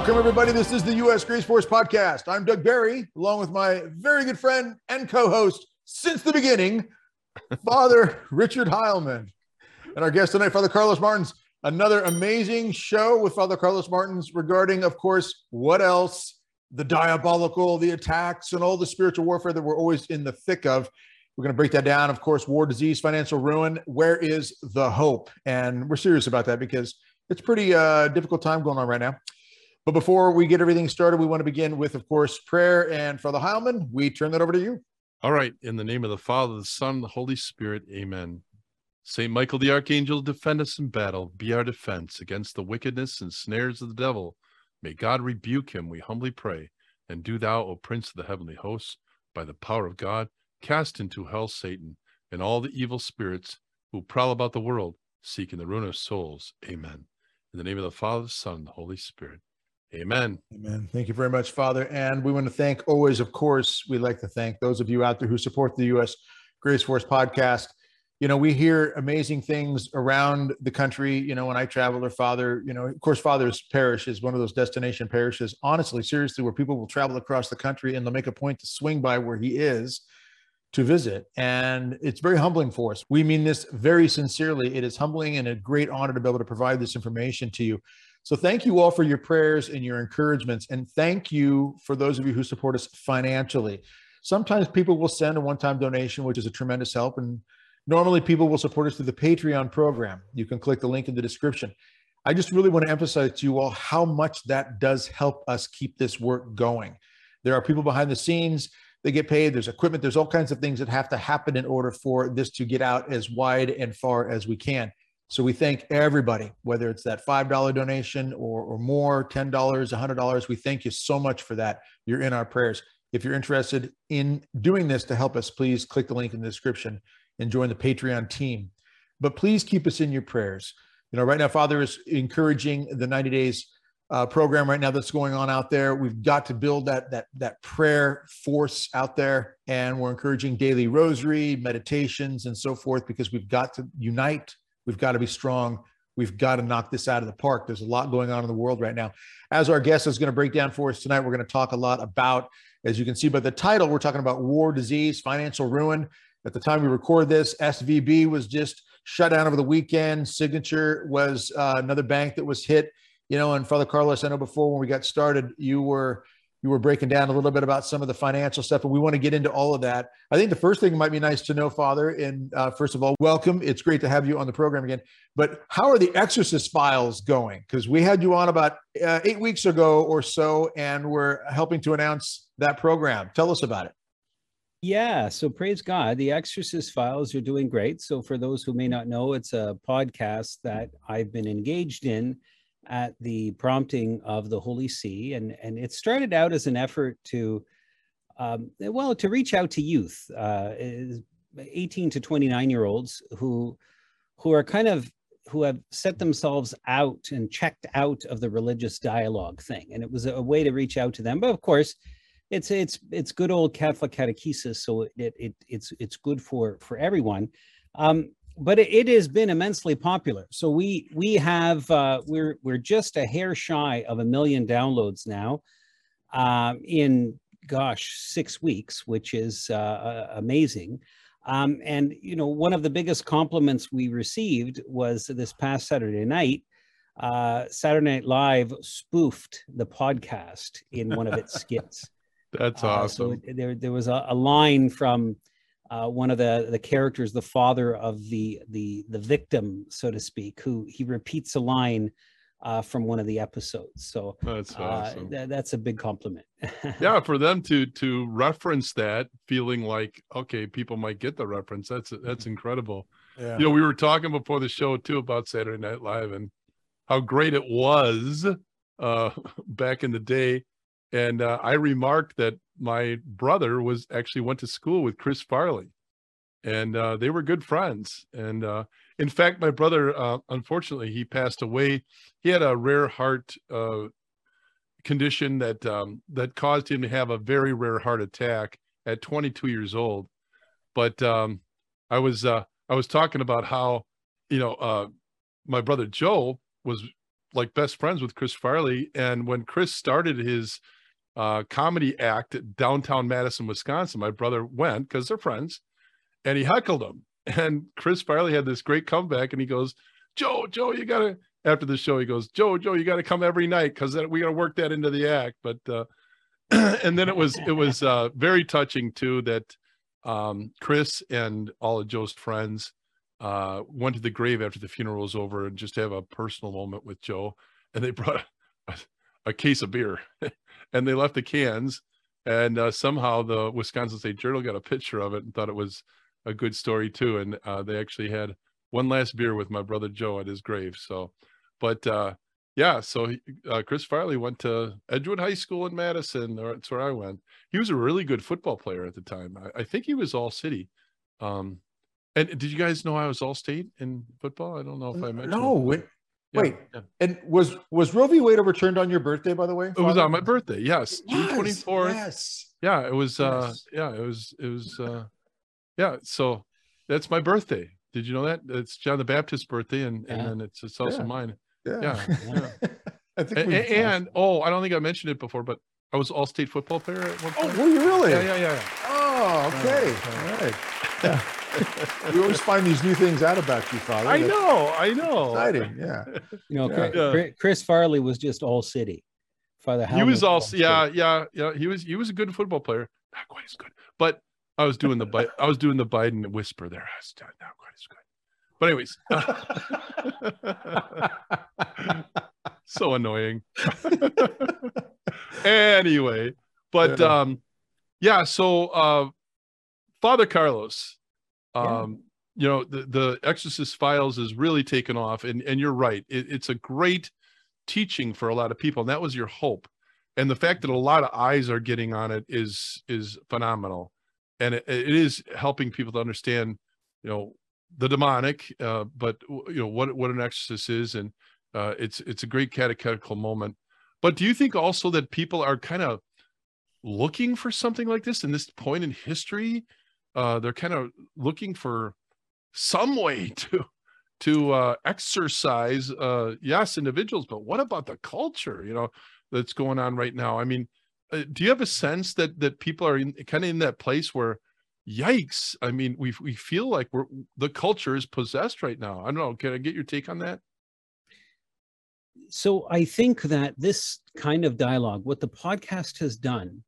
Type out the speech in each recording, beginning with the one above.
Welcome, everybody. This is the U.S. Grace Force Podcast. I'm Doug Barry, along with my very good friend and co host since the beginning, Father Richard Heilman. And our guest tonight, Father Carlos Martins. Another amazing show with Father Carlos Martins regarding, of course, what else? The diabolical, the attacks, and all the spiritual warfare that we're always in the thick of. We're going to break that down. Of course, war, disease, financial ruin. Where is the hope? And we're serious about that because it's pretty uh, difficult time going on right now. But before we get everything started, we want to begin with, of course, prayer. And Father Heilman, we turn that over to you. All right. In the name of the Father, the Son, the Holy Spirit. Amen. Saint Michael the Archangel, defend us in battle, be our defense against the wickedness and snares of the devil. May God rebuke him, we humbly pray. And do thou, O Prince of the heavenly hosts, by the power of God, cast into hell Satan and all the evil spirits who prowl about the world, seeking the ruin of souls. Amen. In the name of the Father, the Son, and the Holy Spirit. Amen. Amen. Thank you very much, Father. And we want to thank always, of course, we'd like to thank those of you out there who support the U.S. Grace Force podcast. You know, we hear amazing things around the country. You know, when I travel or Father, you know, of course, Father's parish is one of those destination parishes, honestly, seriously, where people will travel across the country and they'll make a point to swing by where he is to visit. And it's very humbling for us. We mean this very sincerely. It is humbling and a great honor to be able to provide this information to you. So thank you all for your prayers and your encouragements. And thank you for those of you who support us financially. Sometimes people will send a one time donation, which is a tremendous help. And normally people will support us through the Patreon program. You can click the link in the description. I just really want to emphasize to you all how much that does help us keep this work going. There are people behind the scenes, they get paid, there's equipment, there's all kinds of things that have to happen in order for this to get out as wide and far as we can. So we thank everybody, whether it's that $5 donation or, or more, $10, $100. We thank you so much for that. You're in our prayers. If you're interested in doing this to help us, please click the link in the description and join the Patreon team. But please keep us in your prayers. You know, right now, Father is encouraging the 90 days uh, program right now that's going on out there. We've got to build that that that prayer force out there, and we're encouraging daily rosary, meditations, and so forth because we've got to unite We've got to be strong. We've got to knock this out of the park. There's a lot going on in the world right now. As our guest is going to break down for us tonight, we're going to talk a lot about, as you can see by the title, we're talking about war, disease, financial ruin. At the time we record this, SVB was just shut down over the weekend. Signature was uh, another bank that was hit. You know, and Father Carlos, I know before when we got started, you were you were breaking down a little bit about some of the financial stuff, and we want to get into all of that. I think the first thing might be nice to know, Father. And uh, first of all, welcome. It's great to have you on the program again. But how are the Exorcist files going? Because we had you on about uh, eight weeks ago or so, and we're helping to announce that program. Tell us about it. Yeah, so praise God. The Exorcist Files are doing great. So, for those who may not know, it's a podcast that I've been engaged in at the prompting of the Holy See, and and it started out as an effort to, um, well, to reach out to youth, uh, 18 to 29 year olds who who are kind of who have set themselves out and checked out of the religious dialogue thing, and it was a, way to reach out to them. But of course, it's it's it's good old Catholic catechesis, so it, it it's it's good for for everyone. Um, but it, it, has been immensely popular. So we we have uh, we're we're just a hair shy of a million downloads now um, in gosh six weeks, which is uh, amazing. Um, and you know one of the biggest compliments we received was this past Saturday night. Uh, Saturday Night Live spoofed the podcast in one of its skits. That's awesome. Uh, so there, there was a, a line from uh, one of the the characters, the father of the the the victim, so to speak, who he repeats a line uh, from one of the episodes. So that's uh, awesome. Uh, th- that's a big compliment. yeah, for them to to reference that, feeling like okay, people might get the reference. That's that's incredible. Yeah. You know, we were talking before the show too about Saturday Night Live and how great it was uh, back in the day. And uh, I remarked that my brother was actually went to school with Chris Farley, and uh, they were good friends. And uh, in fact, my brother, uh, unfortunately, he passed away. He had a rare heart uh, condition that um, that caused him to have a very rare heart attack at 22 years old. But um, I was uh, I was talking about how you know my brother Joe was like best friends with Chris Farley. And when Chris started his uh, comedy act at downtown Madison, Wisconsin, my brother went because they're friends, and he heckled him. And Chris Farley had this great comeback, and he goes, "Joe, Joe, you gotta." After the show, he goes, "Joe, Joe, you got to come every night because we got to work that into the act." But uh, and then it was it was uh, very touching too that um, Chris and all of Joe's friends uh, went to the grave after the funeral was over and just have a personal moment with Joe. And they brought a, a case of beer and they left the cans. And uh, somehow the Wisconsin State Journal got a picture of it and thought it was a good story too. And uh, they actually had one last beer with my brother Joe at his grave. So, but uh, yeah, so uh, Chris Farley went to Edgewood High School in Madison. Or that's where I went. He was a really good football player at the time. I, I think he was all city. Um, and did you guys know I was all state in football? I don't know if I mentioned. No, wait, yeah, wait. Yeah. And was was Roe v. Wade overturned on your birthday? By the way, Father? it was on my birthday. Yes, June twenty fourth. Yes. Yeah, it was. uh. Yeah, it was. It was. uh Yeah, so that's my birthday. Did you know that? It's John the Baptist's birthday, and yeah. and then it's it's also mine. Yeah. Yeah. I think and, and oh, I don't think I mentioned it before, but I was all state football player at one oh, point. Oh, were you really? Yeah, yeah, yeah. Oh, okay. All right. Yeah. we always find these new things out about you, Father. I know, I know. Exciting, yeah. You know, yeah. Chris, Chris, Farley was just all city. Father, he was all, yeah, yeah, yeah. He was, he was a good football player, not quite as good, but I was doing the, I was doing the Biden whisper there. Not quite as good. But anyways, so annoying. anyway, but yeah. um, yeah. So uh, Father Carlos, um, yeah. you know, the the Exorcist Files is really taken off, and and you're right. It, it's a great teaching for a lot of people, and that was your hope. And the fact that a lot of eyes are getting on it is is phenomenal, and it, it is helping people to understand, you know, the demonic, uh, but you know what what an exorcist is, and uh, it's it's a great catechetical moment. But do you think also that people are kind of looking for something like this in this point in history? Uh, they're kind of looking for some way to to uh, exorcise uh, yes individuals, but what about the culture? You know that's going on right now. I mean, uh, do you have a sense that that people are in, kind of in that place where yikes i mean we we feel like we're the culture is possessed right now i don't know can i get your take on that so i think that this kind of dialogue what the podcast has done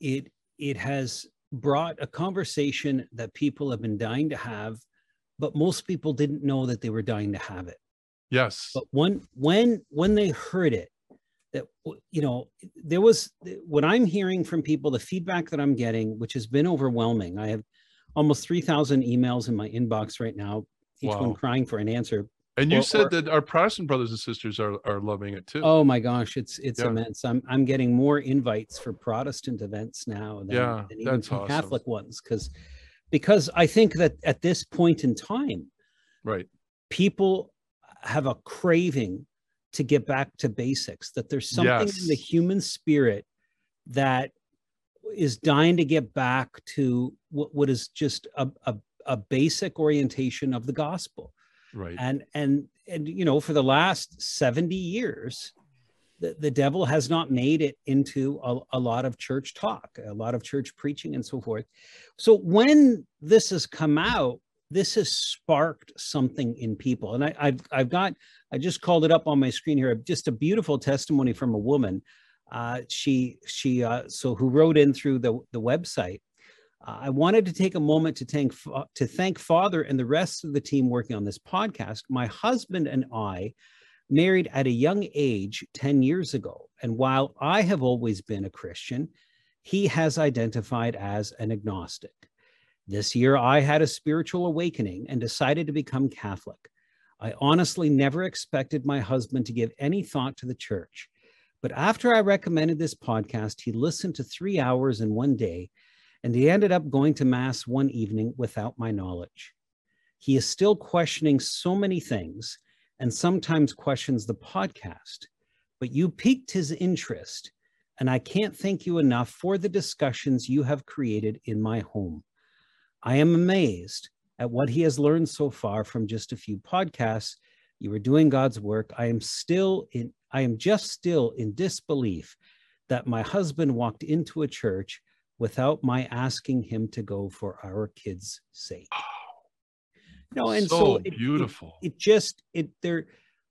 it it has brought a conversation that people have been dying to have but most people didn't know that they were dying to have it. Yes. But when when when they heard it that you know there was what i'm hearing from people the feedback that i'm getting which has been overwhelming i have almost 3000 emails in my inbox right now each wow. one crying for an answer and you or, said or, that our protestant brothers and sisters are, are loving it too oh my gosh it's it's yeah. immense i'm i'm getting more invites for protestant events now than, yeah, than even awesome. catholic ones because because i think that at this point in time right people have a craving to get back to basics, that there's something yes. in the human spirit that is dying to get back to what, what is just a, a, a basic orientation of the gospel. Right. And, and, and, you know, for the last 70 years, the, the devil has not made it into a, a lot of church talk, a lot of church preaching and so forth. So when this has come out, this has sparked something in people. And I, have I've got, I just called it up on my screen here, just a beautiful testimony from a woman. Uh, she, she, uh, so who wrote in through the, the website. Uh, I wanted to take a moment to thank, to thank Father and the rest of the team working on this podcast. My husband and I married at a young age 10 years ago. And while I have always been a Christian, he has identified as an agnostic. This year, I had a spiritual awakening and decided to become Catholic. I honestly never expected my husband to give any thought to the church. But after I recommended this podcast, he listened to three hours in one day, and he ended up going to Mass one evening without my knowledge. He is still questioning so many things and sometimes questions the podcast, but you piqued his interest, and I can't thank you enough for the discussions you have created in my home. I am amazed at what he has learned so far from just a few podcasts You are doing God's work. I am still in, I am just still in disbelief that my husband walked into a church without my asking him to go for our kids' sake. You know, and so, so it, beautiful. It, it just it there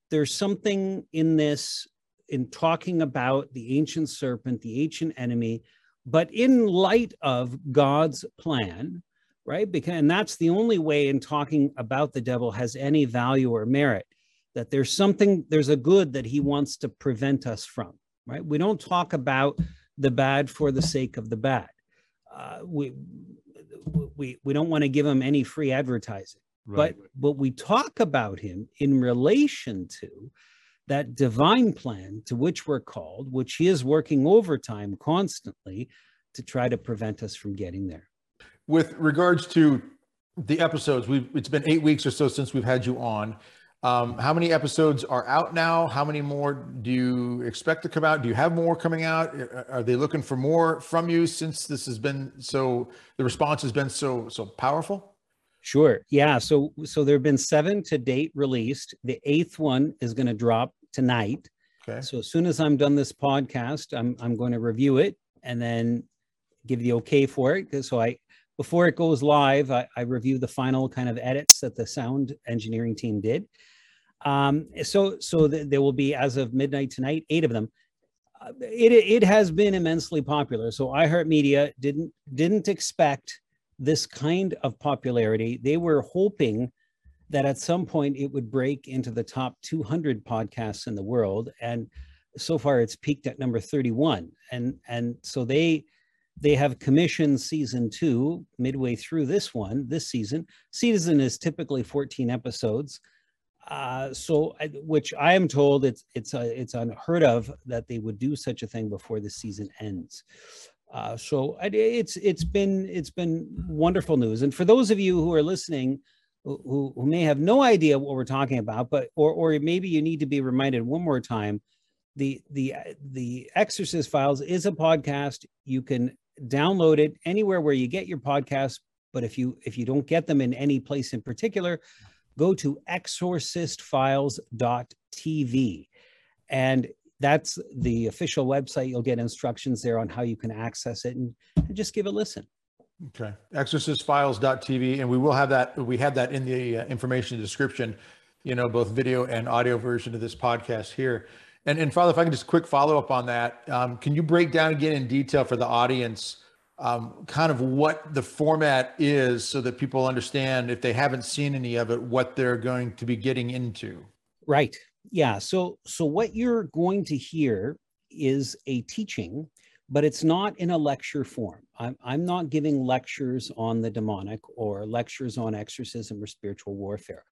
there's something in this in talking about the ancient serpent, the ancient enemy, but in light of God's plan, right? Because and that's the only way in talking about the devil has any value or merit that there's something there's a good that he wants to prevent us from, right? We don't talk about the bad for the sake of the bad. Uh, we we we don't want to give him any free advertising, right. but but we talk about him in relation to that divine plan to which we're called, which he is working overtime constantly to try to prevent us from getting there. With regards to the episodes, we've it's been eight weeks or so since we've had you on. Um, how many episodes are out now? How many more do you expect to come out? Do you have more coming out? Are they looking for more from you since this has been so the response has been so so powerful? Sure. Yeah. So so there have been seven to date released. The eighth one is going to drop tonight. Okay. So as soon as I'm done this podcast, I'm I'm going to review it and then give the okay for it. So I before it goes live, I, I review the final kind of edits that the sound engineering team did. Um, so so th- there will be as of midnight tonight, eight of them. Uh, it it has been immensely popular. So iHeartMedia didn't didn't expect this kind of popularity. They were hoping that at some point it would break into the top 200 podcasts in the world and so far it's peaked at number 31 and and so they they have commissioned season two midway through this one this season season is typically 14 episodes uh, so which i am told it's it's uh, it's unheard of that they would do such a thing before the season ends uh, so it's it's been it's been wonderful news and for those of you who are listening who, who may have no idea what we're talking about, but or or maybe you need to be reminded one more time. The the the Exorcist Files is a podcast. You can download it anywhere where you get your podcasts. But if you if you don't get them in any place in particular, go to exorcistfiles.tv. And that's the official website. You'll get instructions there on how you can access it and, and just give a listen. Okay. Exorcistfiles.tv. And we will have that. We have that in the uh, information description, you know, both video and audio version of this podcast here. And, and Father, if I can just quick follow up on that, um, can you break down again in detail for the audience um, kind of what the format is so that people understand if they haven't seen any of it, what they're going to be getting into? Right. Yeah. So, so what you're going to hear is a teaching but it's not in a lecture form. I'm, I'm not giving lectures on the demonic or lectures on exorcism or spiritual warfare.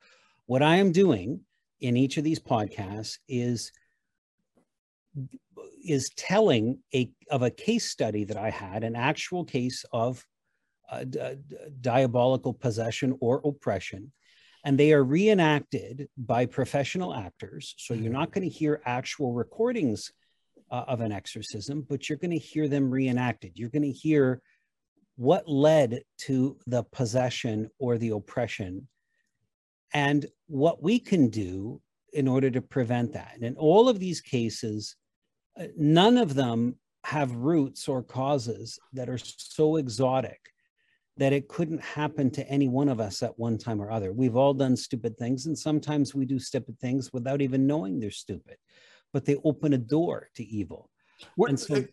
What I am doing in each of these podcasts is is telling a of a case study that I had, an actual case of uh, d- diabolical possession or oppression, and they are reenacted by professional actors. So you're not going to hear actual recordings uh, of an exorcism, but you're going to hear them reenacted. You're going to hear what led to the possession or the oppression and what we can do in order to prevent that. And in all of these cases, uh, none of them have roots or causes that are so exotic that it couldn't happen to any one of us at one time or other. We've all done stupid things, and sometimes we do stupid things without even knowing they're stupid but they open a door to evil. What, and so,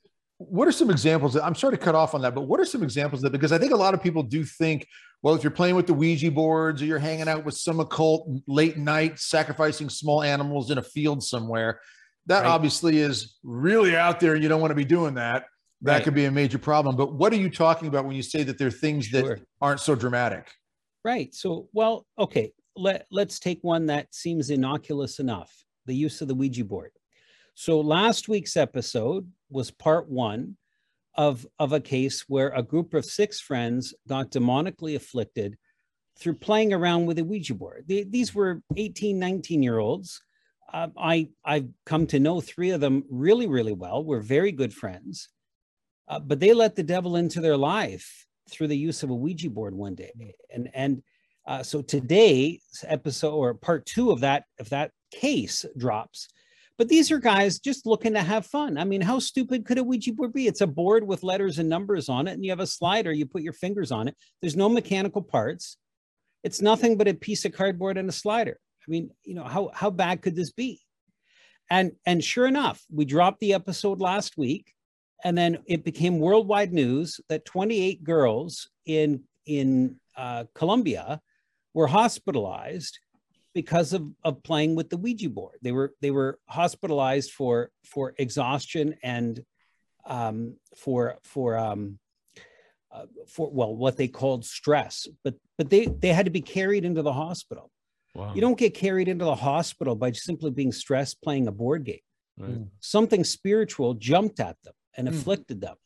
what are some examples that I'm sorry to cut off on that, but what are some examples that because I think a lot of people do think, well, if you're playing with the Ouija boards or you're hanging out with some occult late night, sacrificing small animals in a field somewhere, that right. obviously is really out there. And you don't want to be doing that. That right. could be a major problem. But what are you talking about when you say that there are things sure. that aren't so dramatic? Right. So, well, okay. Let, let's take one that seems innocuous enough the use of the Ouija board. So last week's episode was part one of, of a case where a group of six friends got demonically afflicted through playing around with a Ouija board. They, these were 18, 19 year olds. Uh, I, I've come to know three of them really, really well. We're very good friends. Uh, but they let the devil into their life through the use of a Ouija board one day. And, and Uh, so today's episode or part two of that of that case drops. But these are guys just looking to have fun. I mean, how stupid could a Ouija board be? It's a board with letters and numbers on it, and you have a slider. You put your fingers on it. There's no mechanical parts. It's nothing but a piece of cardboard and a slider. I mean, you know, how how bad could this be? And and sure enough, we dropped the episode last week, and then it became worldwide news that 28 girls in in uh, Colombia were hospitalized because of, of playing with the Ouija board. They were they were hospitalized for for exhaustion and um, for for um, uh, for well what they called stress, but but they they had to be carried into the hospital. Wow. You don't get carried into the hospital by simply being stressed playing a board game. Right. Something spiritual jumped at them and mm. afflicted them.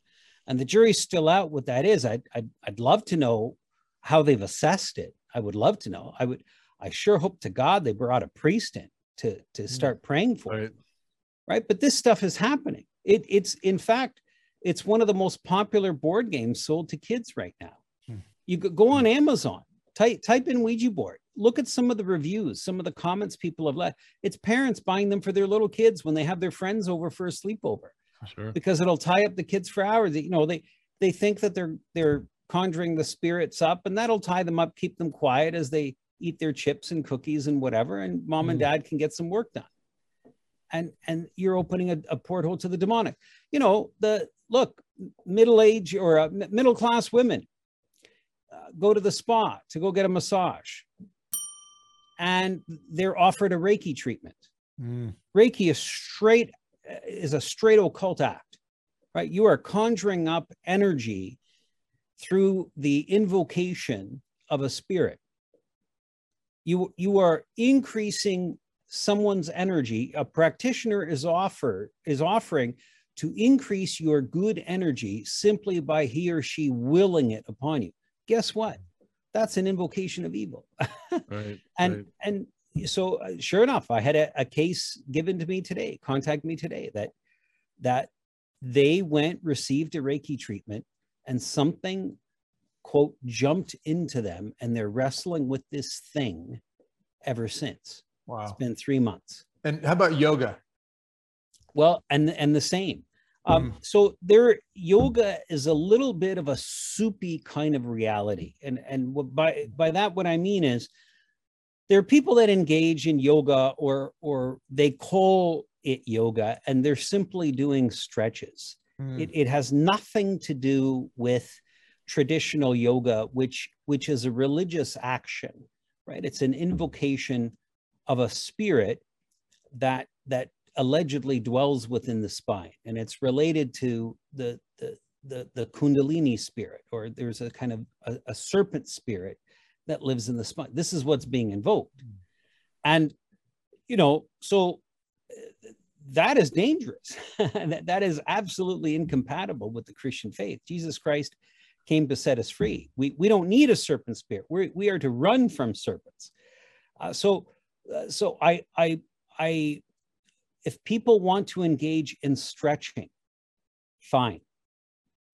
And the jury's still out what that is. I'd, I'd, I'd love to know how they've assessed it. I would love to know. I would, I sure hope to God they brought a priest in to, to mm. start praying for right. it. Right. But this stuff is happening. It, it's, in fact, it's one of the most popular board games sold to kids right now. Hmm. You go on Amazon, type, type in Ouija board look at some of the reviews, some of the comments people have left. It's parents buying them for their little kids when they have their friends over for a sleepover. Sure. Because it'll tie up the kids for hours. You know, they they think that they're they're conjuring the spirits up and that'll tie them up, keep them quiet as they eat their chips and cookies and whatever and mom mm. and dad can get some work done. And and you're opening a, a porthole to the demonic. You know, the look, middle age or uh, middle class women uh, go to the spa to go get a massage and they're offered a Reiki treatment. Mm. Reiki is straight is a straight occult act, right? You are conjuring up energy through the invocation of a spirit. You you are increasing someone's energy. A practitioner is offer is offering to increase your good energy simply by he or she willing it upon you. Guess what? that's an invocation of evil. right, and right. and so uh, sure enough, I had a, a case given to me today, contact me today that that they went received a Reiki treatment and something quote jumped into them and they're wrestling with this thing ever since. Wow. It's been three months. And how about yoga? Well, and and the same. Um, mm. so there, yoga is a little bit of a soupy kind of reality, and and by by that what I mean is there are people that engage in yoga or or they call it yoga, and they're simply doing stretches. Mm. It it has nothing to do with traditional yoga, which which is a religious action, right? It's an invocation of a spirit that that allegedly dwells within the spine, and it's related to the the the, the kundalini spirit, or there's a kind of a, a serpent spirit that lives in the spine. This is what's being invoked, and you know, so uh, that is dangerous. that, that is absolutely incompatible with the Christian faith. Jesus Christ came to set us free. We, we don't need a serpent spirit. we we are to run from serpents. Uh, so, uh, so I, I, I if people want to engage in stretching, fine.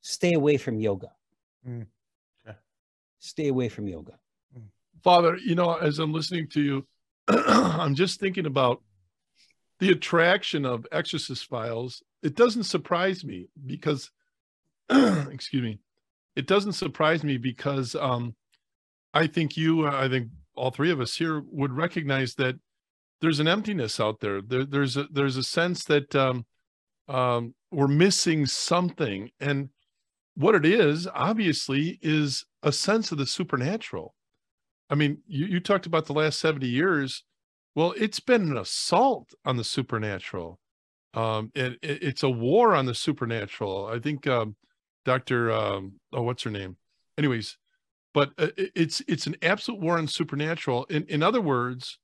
Stay away from yoga. Mm. Okay. Stay away from yoga. Mm. Father, you know, as I'm listening to you, I'm just thinking about the attraction of exorcist files. It doesn't surprise me because, excuse me, it doesn't surprise me because um, I think you, I think all three of us here would recognize that there's an emptiness out there. there there's a there's a sense that um, um, we're missing something, and what it is obviously is a sense of the supernatural. I mean, you, you talked about the last 70 years. Well, it's been an assault on the supernatural. Um, it, it, it's a war on the supernatural. I think um, Dr. Um, oh, what's her name? Anyways, but uh, it's it's an absolute war on supernatural. In in other words,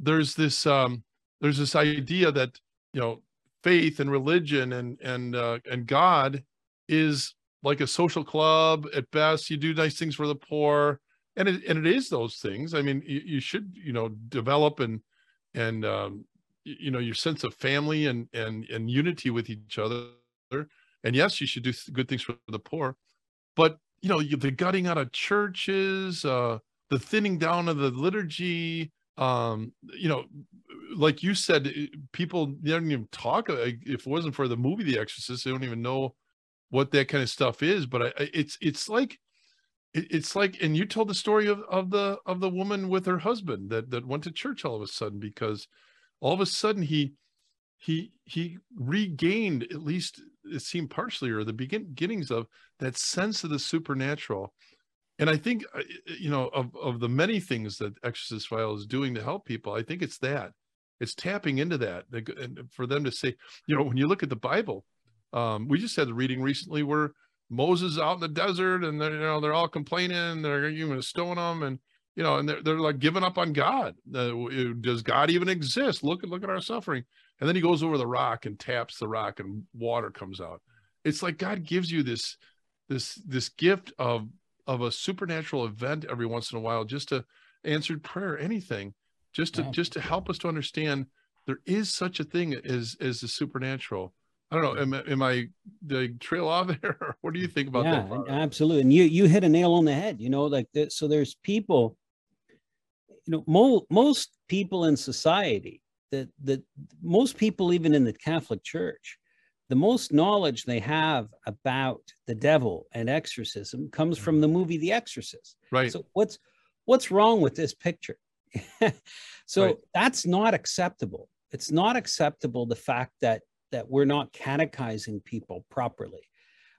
there's this um, there's this idea that you know faith and religion and and uh, and God is like a social club at best. You do nice things for the poor, and it and it is those things. I mean, you, you should you know develop and and um, you know your sense of family and and and unity with each other. And yes, you should do good things for the poor, but you know the gutting out of churches, uh, the thinning down of the liturgy um you know like you said people they don't even talk if it wasn't for the movie the exorcist they don't even know what that kind of stuff is but I, it's it's like it's like and you told the story of, of the of the woman with her husband that that went to church all of a sudden because all of a sudden he he he regained at least it seemed partially or the beginnings of that sense of the supernatural and i think uh, you know of, of the many things that exorcist file is doing to help people i think it's that it's tapping into that and for them to say you know when you look at the bible um, we just had the reading recently where Moses out in the desert and they're, you know, they're all complaining, they're even stone them and, you know, and they're, they're like giving up on God. Uh, does God even exist? Look at, look at our suffering. And then he goes over the rock and taps the rock and water comes out. It's like God gives you this, this, this gift of, of a supernatural event every once in a while, just to answered prayer, anything, just to, yeah. just to help us to understand there is such a thing as, as the supernatural I don't know. Am, am I the trail off there? what do you think about yeah, that? Absolutely. And you you hit a nail on the head. You know, like that, so. There's people. You know, mo- most people in society that that most people even in the Catholic Church, the most knowledge they have about the devil and exorcism comes from the movie The Exorcist. Right. So what's what's wrong with this picture? so right. that's not acceptable. It's not acceptable the fact that that we're not catechizing people properly.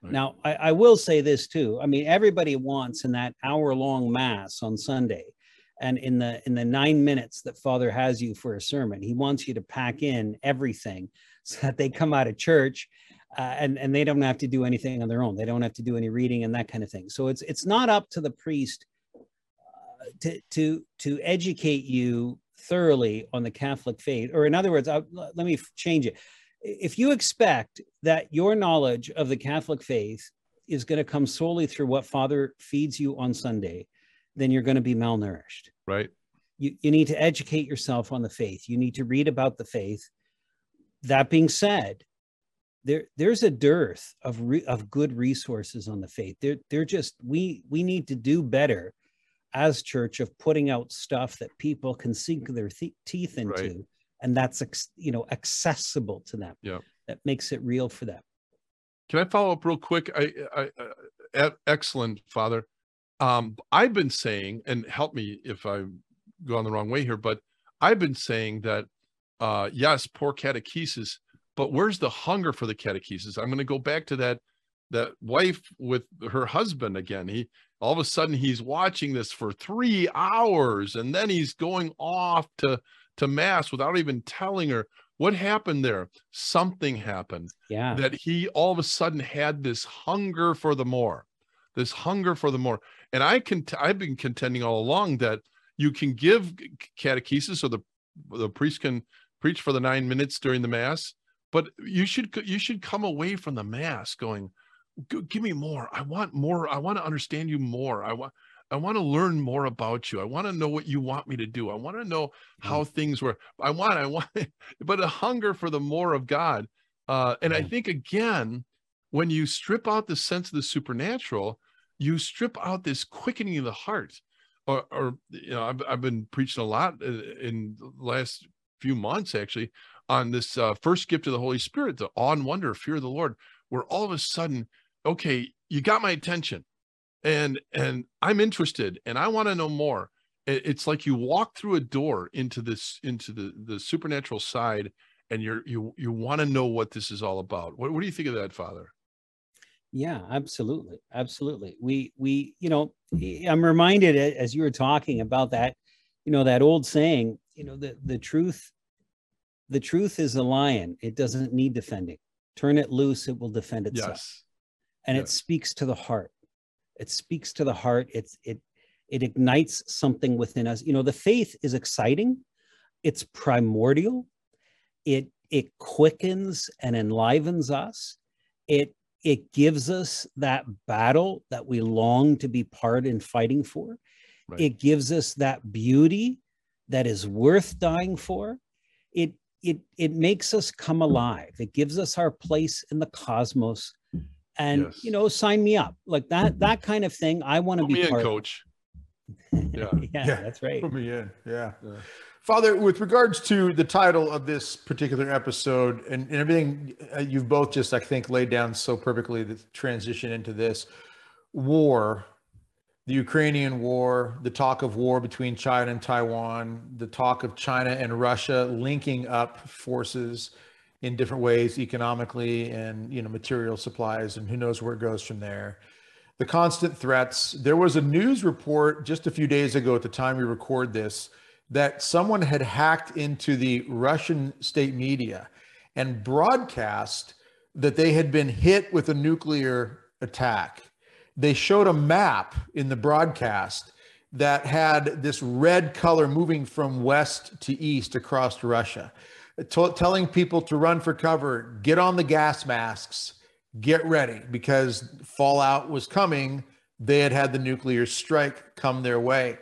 Right. Now, I, I, will say this too. I mean, everybody wants in that hour-long mass on Sunday, and in the in the nine minutes that Father has you for a sermon, he wants you to pack in everything so that they come out of church uh, and and they don't have to do anything on their own. They don't have to do any reading and that kind of thing. So it's it's not up to the priest uh, to to to educate you thoroughly on the Catholic faith, or in other words, I'll, let me change it if you expect that your knowledge of the Catholic faith is going to come solely through what Father feeds you on Sunday, then you're going to be malnourished. Right. You, you need to educate yourself on the faith. You need to read about the faith. That being said, there there's a dearth of re, of good resources on the faith. They're they're just we we need to do better as church of putting out stuff that people can sink their th- teeth into right and that's you know accessible to them yeah that makes it real for them can i follow up real quick i, I uh, excellent father um i've been saying and help me if i'm going the wrong way here but i've been saying that uh yes poor catechesis but where's the hunger for the catechesis? I'm going to go back to that that wife with her husband again. He all of a sudden he's watching this for three hours and then he's going off to to mass without even telling her. What happened there? Something happened yeah. that he all of a sudden had this hunger for the more this hunger for the more and i can i've been contending all along that you can give catechesis or the the priest can preach for the nine minutes during the mass but you should you should come away from the mass going give me more i want more i want to understand you more i want I want to learn more about you. I want to know what you want me to do. I want to know how mm. things were. I want, I want, but a hunger for the more of God. Uh, and mm. I think again, when you strip out the sense of the supernatural, you strip out this quickening of the heart. Or, or you know, I've, I've been preaching a lot uh, in the last few months actually on this uh, first gift of the Holy Spirit, the awe and wonder, fear of the Lord, where all of a sudden, okay, you got my attention and and i'm interested and i want to know more it's like you walk through a door into this into the the supernatural side and you're you you want to know what this is all about what, what do you think of that father yeah absolutely absolutely. We we you know i'm reminded as you were talking about that you know that old saying you know the the truth the truth is a lion. It doesn't need defending. Turn it loose it will defend itself. Yes. and yes. it speaks to the heart. It speaks to the heart. It's it it ignites something within us. You know the faith is exciting. It's primordial. It it quickens and enlivens us. It it gives us that battle that we long to be part in fighting for right. it gives us that beauty that is worth dying for it it it makes us come alive it gives us our place in the cosmos and yes. you know sign me up like that mm-hmm. that kind of thing i want to be me part in, coach Yeah. yeah, yeah, that's right. Put me in. Yeah. yeah. Father, with regards to the title of this particular episode and, and everything uh, you've both just, I think, laid down so perfectly the transition into this war, the Ukrainian war, the talk of war between China and Taiwan, the talk of China and Russia linking up forces in different ways economically and you know material supplies and who knows where it goes from there. The constant threats. There was a news report just a few days ago at the time we record this that someone had hacked into the Russian state media and broadcast that they had been hit with a nuclear attack. They showed a map in the broadcast that had this red color moving from west to east across Russia, t- telling people to run for cover, get on the gas masks, get ready because fallout was coming. They had had the nuclear strike come their way.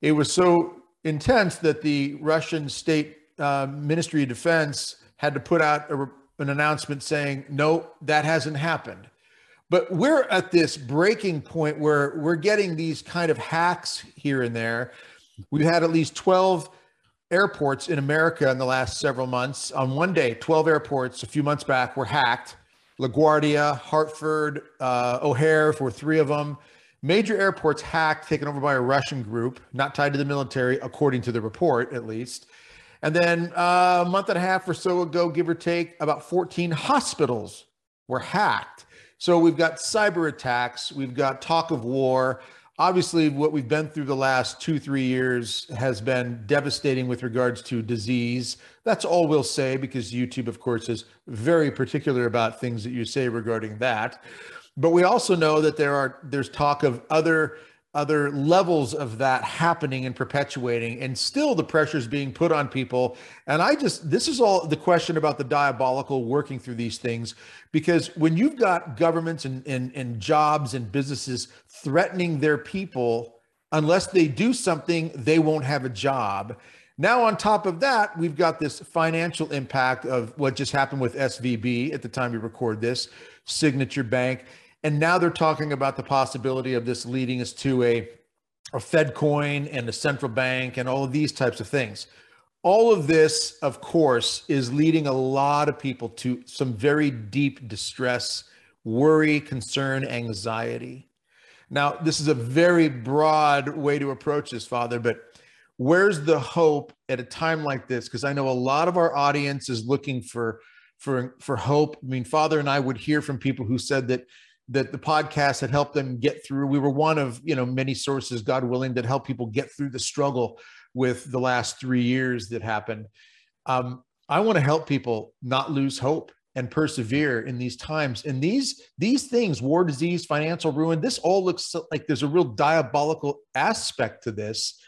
It was so intense that the Russian state uh, Ministry of Defense had to put out a, an announcement saying, no, that hasn't happened. But we're at this breaking point where we're getting these kind of hacks here and there. We've had at least 12 airports in America in the last several months. On one day, 12 airports a few months back were hacked. LaGuardia, Hartford, uh, O'Hare for three of them. Major airports hacked, taken over by a Russian group, not tied to the military, according to the report, at least. And then uh, a month and a half or so ago, give or take, about 14 hospitals were hacked. So we've got cyber attacks, we've got talk of war. Obviously, what we've been through the last two, three years has been devastating with regards to disease. That's all we'll say because YouTube, of course, is very particular about things that you say regarding that. But we also know that there are there's talk of other other levels of that happening and perpetuating and still the pressures being put on people. And i just this is all the question about the diabolical working through these things because when you've got governments and, and, and jobs and businesses threatening their people unless they do something they won't have a job now on top of that we've got this financial impact of what just happened with svb at the time we record this signature bank and now they're talking about the possibility of this leading us to a, a Fed coin and a central bank and all of these types of things. All of this, of course, is leading a lot of people to some very deep distress, worry, concern, anxiety. Now, this is a very broad way to approach this, Father, but where's the hope at a time like this? Because I know a lot of our audience is looking for for for hope. I mean, Father and I would hear from people who said that that the podcast had helped them get through. We were one of you know many sources, God willing, that help people get through the struggle with the last three years that happened. Um, I want to help people not lose hope and persevere in these times. And these these things, war, disease, financial ruin, this all looks like there's a real diabolical aspect to this.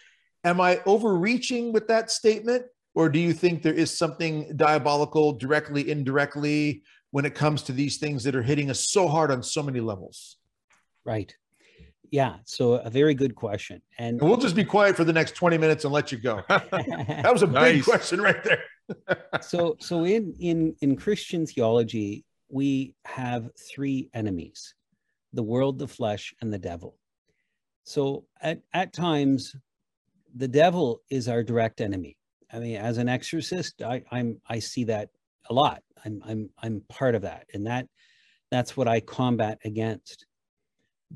Am I overreaching with that statement? Or do you think there is something diabolical directly, indirectly, when it comes to these things that are hitting us so hard on so many levels? Right. Yeah. So a very good question. And, and we'll just be quiet for the next 20 minutes and let you go. that was a nice. big question right there. so so in in in Christian theology, we have three enemies: the world, the flesh, and the devil. So at, at times, the devil is our direct enemy. I mean, as an exorcist, I, I'm I see that a lot. I'm I'm I'm part of that, and that that's what I combat against.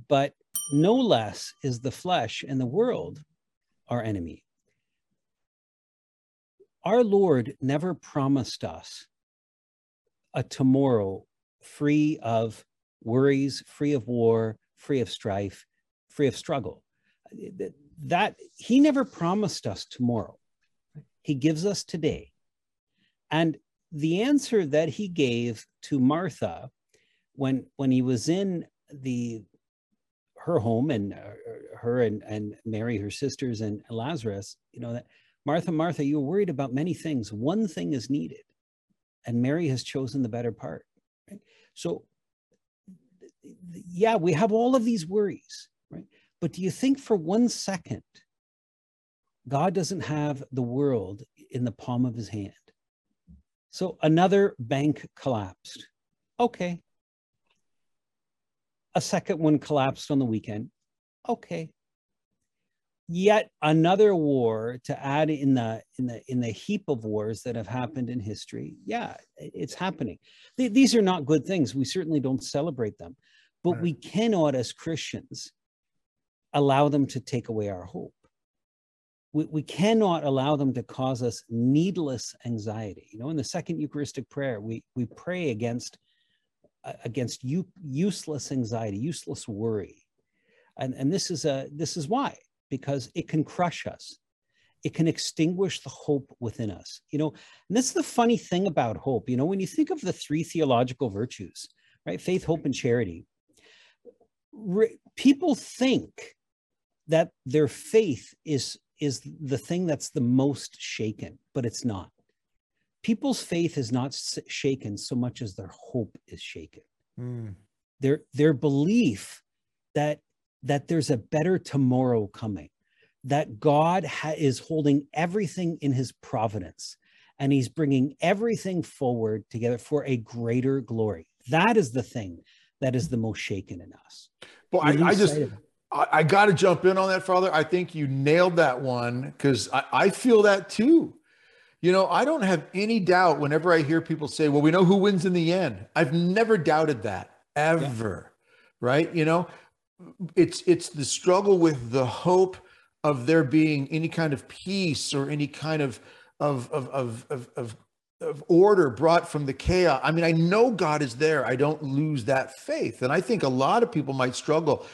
But no less is the flesh and the world our enemy. Our Lord never promised us a tomorrow free of worries, free of war, free of strife, free of struggle. That he never promised us tomorrow. He gives us today. And the answer that he gave to Martha when when he was in the her home and uh, her and, and Mary, her sisters, and Lazarus, you know, that Martha, Martha, you're worried about many things. One thing is needed, and Mary has chosen the better part. Right? So, yeah, we have all of these worries? But do you think for one second God doesn't have the world in the palm of his hand? So another bank collapsed. Okay. A second one collapsed on the weekend. Okay. yet another war to add in the in the in the heap of wars that have happened in history yeah it's happening these are not good things we certainly don't celebrate them but we cannot as christians allow them to take away our hope we, we cannot allow them to cause us needless anxiety you know in the second eucharistic prayer we we pray against uh, against u- useless anxiety useless worry and and this is a this is why because it can crush us. It can extinguish the hope within us. You know, and that's the funny thing about hope. You know, when you think of the three theological virtues, right? Faith, hope, and charity, people think that their faith is is the thing that's the most shaken, but it's not. People's faith is not shaken so much as their hope is shaken. Mm. Their their belief that that there's a better tomorrow coming, that God ha- is holding everything in his providence and he's bringing everything forward together for a greater glory. That is the thing that is the most shaken in us. Well, I, I, just, I, I got to jump in on that, Father. I think you nailed that one because I, I feel that too. You know, I don't have any doubt whenever I hear people say, well, we know who wins in the end. I've never doubted that ever. Yeah. Right. You know, it's it's the struggle with the hope of there being any kind of peace or any kind of of of of of, of, of order brought from the chaos. I mean, I know God is there. I don't lose that faith. And I think a lot of people might struggle.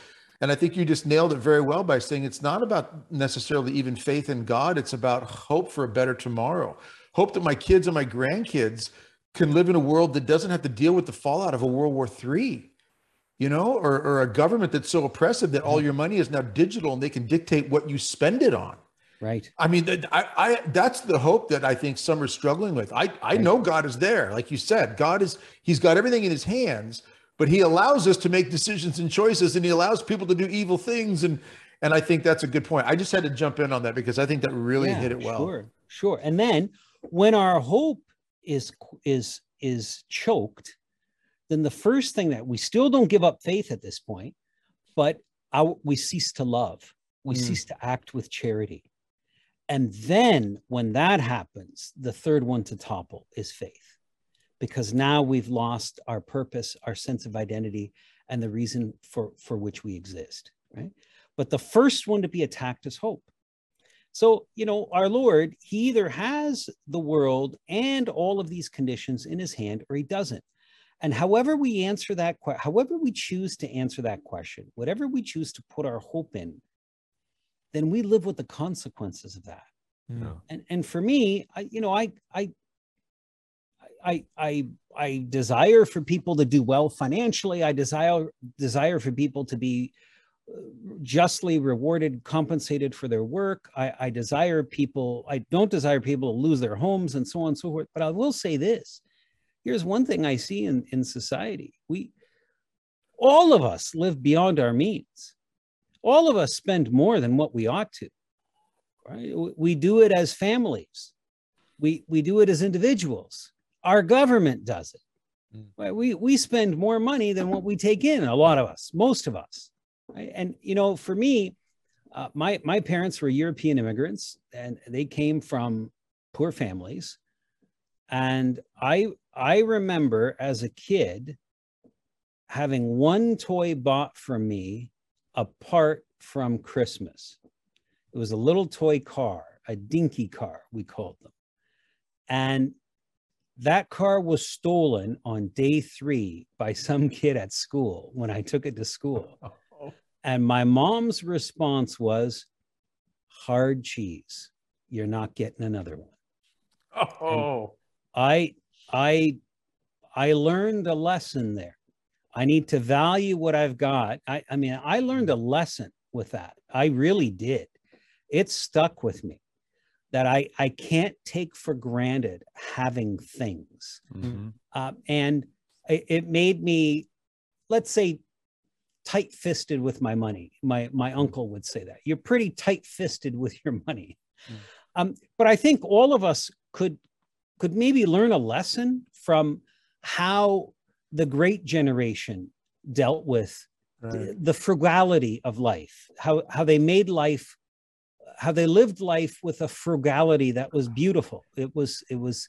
And I think you just nailed it very well by saying it's not about necessarily even faith in God. It's about hope for a better tomorrow. Hope that my kids and my grandkids can live in a world that doesn't have to deal with the fallout of a World War III you know, or, or a government that's so oppressive that all mm-hmm. your money is now digital and they can dictate what you spend it on. Right. I mean, I, I that's the hope that I think some are struggling with. I, I right. know God is there. Like you said, God is, he's got everything in his hands, but he allows us to make decisions and choices and he allows people to do evil things. And, and I think that's a good point. I just had to jump in on that because I think that really yeah, hit it well. Sure. Sure. And then when our hope is, is, is choked, then the first thing that we still don't give up faith at this point, but our, we cease to love, we mm. cease to act with charity. And then when that happens, the third one to topple is faith, because now we've lost our purpose, our sense of identity, and the reason for, for which we exist, right? But the first one to be attacked is hope. So, you know, our Lord, he either has the world and all of these conditions in his hand or he doesn't. And however we answer that, question, however we choose to answer that question, whatever we choose to put our hope in, then we live with the consequences of that. Yeah. And and for me, I you know, I I I I I desire for people to do well financially. I desire desire for people to be uh, justly rewarded, compensated for their work. I, I desire people. I don't desire people to lose their homes and so on and so forth. But I will say this: here's one thing I see in, in society. We all of us live beyond our means. All of us spend more than what we ought to. Right? We do it as families. We we do it as individuals. Our government does it. Mm. Right? We we spend more money than what we take in. A lot of us, most of us. Right? And you know, for me, uh, my my parents were European immigrants, and they came from poor families. And I I remember as a kid having one toy bought for me apart from Christmas. It was a little toy car, a dinky car, we called them. And that car was stolen on day three by some kid at school when I took it to school. And my mom's response was, hard cheese. You're not getting another one. Oh. And I I I learned a lesson there. I need to value what I've got. I, I mean, I learned a lesson with that. I really did. It stuck with me that I, I can't take for granted having things. Mm-hmm. Uh, and it, it, made me, let's say, tight fisted with my money. My, my uncle would say that. You're pretty tight fisted with your money. Mm. Um, but I think all of us could could maybe learn a lesson from how the great generation dealt with right. the frugality of life, how, how they made life how they lived life with a frugality that was beautiful. It was it was,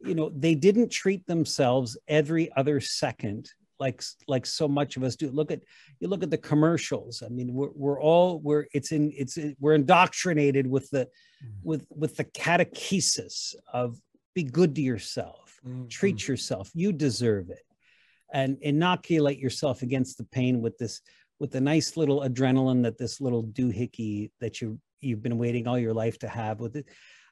you know, they didn't treat themselves every other second like like so much of us do. Look at you look at the commercials. I mean, we're we're all we're it's in it's we're indoctrinated with the mm-hmm. with with the catechesis of be good to yourself, mm-hmm. treat yourself, you deserve it, and inoculate yourself against the pain with this with the nice little adrenaline that this little doohickey that you you've been waiting all your life to have with it.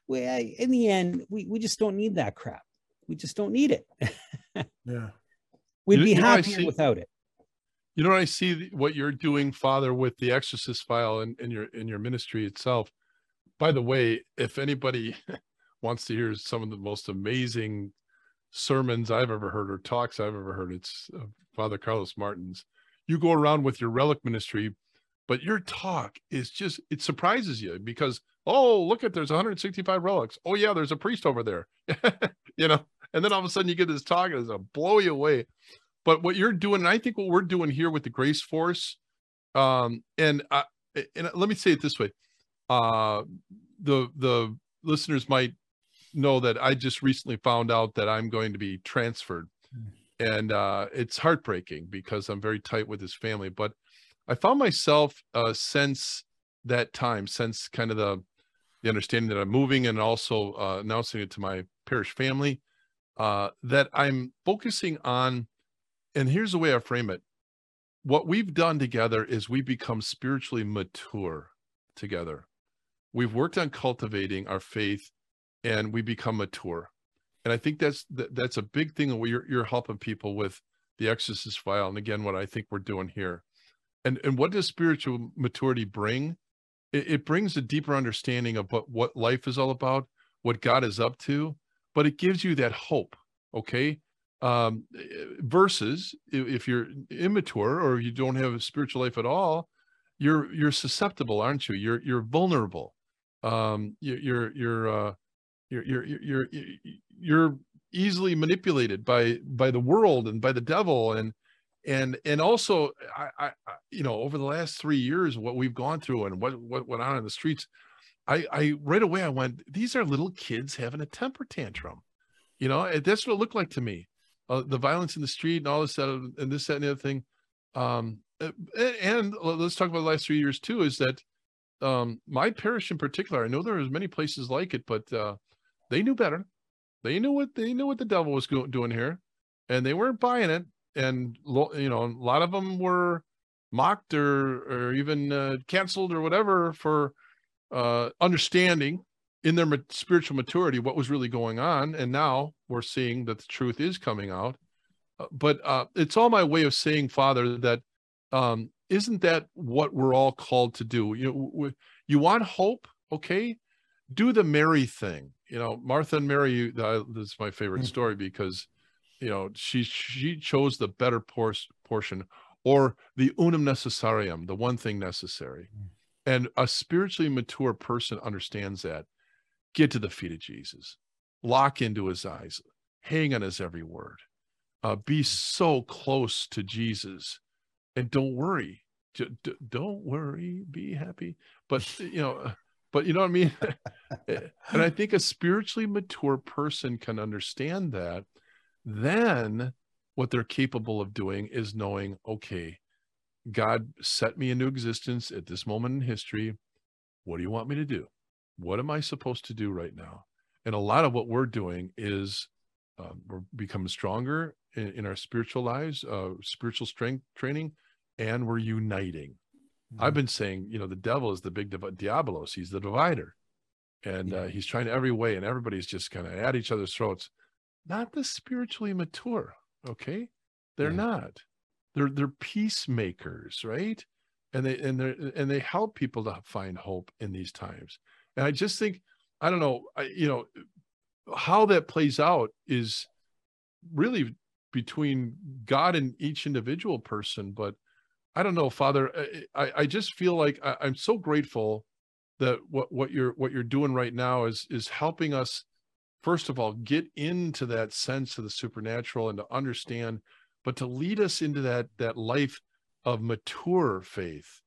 We, in the end, we, we just don't need that crap. We just don't need it. yeah. We'd you, be happier see, without it. You know, I see what you're doing, Father, with the Exorcist file and in, in your in your ministry itself. By the way, if anybody wants to hear some of the most amazing sermons I've ever heard or talks I've ever heard, it's uh, Father Carlos Martins. You go around with your relic ministry, but your talk is just it surprises you because oh look at there's 165 relics. Oh yeah, there's a priest over there. you know, and then all of a sudden you get this talk and it's a blow you away. But what you're doing, and I think what we're doing here with the Grace Force, um, and I, and let me say it this way, uh, the the listeners might know that I just recently found out that I'm going to be transferred, hmm. and uh, it's heartbreaking because I'm very tight with his family. But I found myself uh, since that time, since kind of the the understanding that I'm moving and also uh, announcing it to my parish family, uh, that I'm focusing on, and here's the way I frame it. What we've done together is we become spiritually mature together. We've worked on cultivating our faith and we become mature. And I think that's that's a big thing you're, you're helping people with the exorcist file. And again, what I think we're doing here. And, and what does spiritual maturity bring? It, it brings a deeper understanding of what, what life is all about, what God is up to, but it gives you that hope. Okay. Um, versus if you're immature or you don't have a spiritual life at all, you're you're susceptible, aren't you? You're you're vulnerable. Um, you're you're uh, you're you're you're you're easily manipulated by by the world and by the devil and and and also I, I you know over the last three years what we've gone through and what what went on in the streets I, I right away I went, these are little kids having a temper tantrum. You know, that's what it looked like to me. Uh, the violence in the street and all this, that, and this, that, and the other thing. Um, and let's talk about the last three years too, is that um, my parish in particular, I know there many places like it, but uh, they knew better. They knew what they knew what the devil was doing here, and they weren't buying it. And you know, a lot of them were mocked or or even uh, canceled or whatever for uh, understanding in their spiritual maturity what was really going on. And now we're seeing that the truth is coming out. Uh, but uh, it's all my way of saying, Father, that um, not that what we're all called to do? You know, we, you want hope, okay? Do the Mary thing. You know, Martha and Mary. This is my favorite mm-hmm. story because, you know, she she chose the better por- portion or the unum necessarium, the one thing necessary. Mm-hmm and a spiritually mature person understands that. Get to the feet of Jesus, lock into his eyes, hang on his every word, uh, be so close to Jesus, and don't worry. don't worry, be happy. But, you know, but you know what I mean? and I think a spiritually mature person can understand that. Then what they're capable of doing is knowing, okay, God set me into existence at this moment in history. What do you want me to do? What am I supposed to do right now? And a lot of what we're doing is um, we're becoming stronger in, in our spiritual lives, uh, spiritual strength training, and we're uniting. Mm-hmm. I've been saying, you know, the devil is the big div- diabolos. He's the divider, and uh, yeah. uh, he's trying every way, and everybody's just kind of at each other's throats. Not the spiritually mature. Okay, they're yeah. not they're they're peacemakers right and they and they and they help people to find hope in these times and i just think i don't know I, you know how that plays out is really between god and each individual person but i don't know father i i just feel like I, i'm so grateful that what what you're what you're doing right now is is helping us first of all get into that sense of the supernatural and to understand but to lead us into that that life of mature faith.